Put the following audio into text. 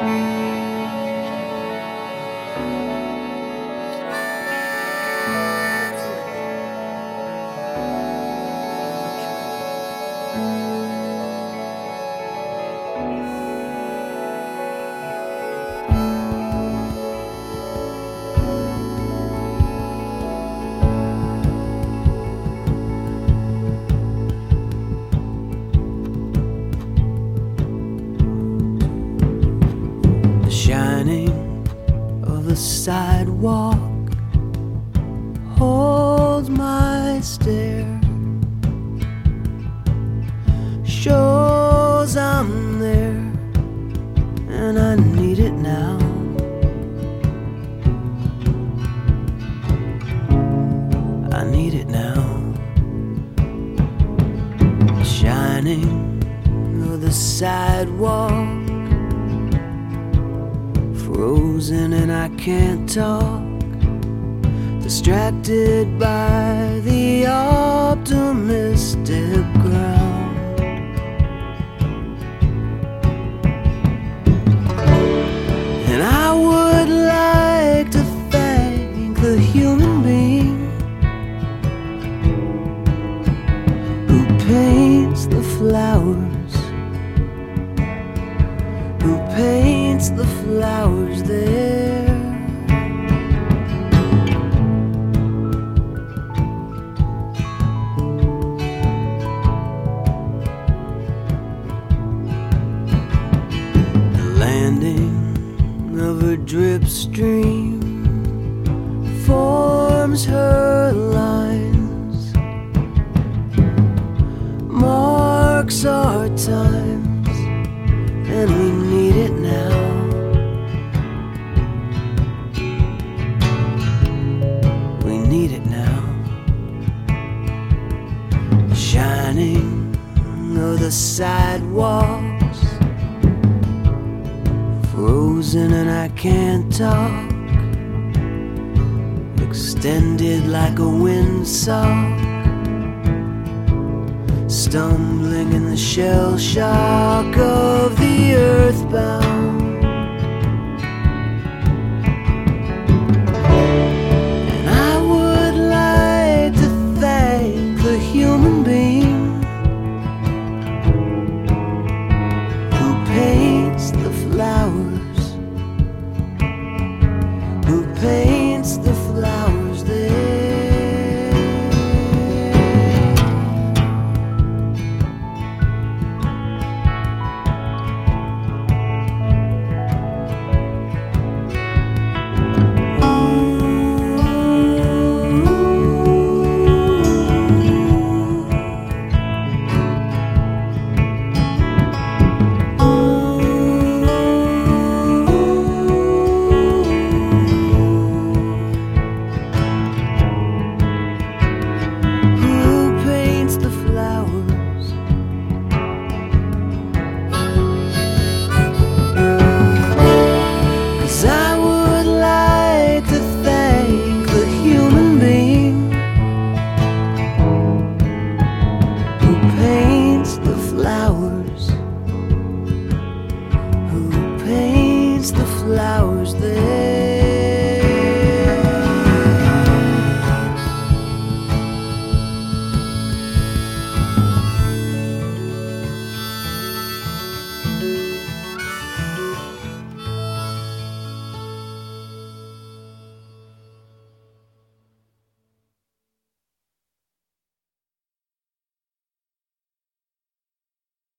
The the sidewalk holds my stare. Shows I'm there, and I need it now. I need it now. Shining the sidewalk frozen and I can't talk. Distracted by the optimistic ground. And I would like to thank the human being who paints the flowers who paints the flowers drip stream forms her lines, marks our times and we need it now. We need it now. Shining of the sidewalks, frozen and I can't talk. Extended like a windsock stumbling in the shell shock of the earthbound. flowers? Who paints the flowers there?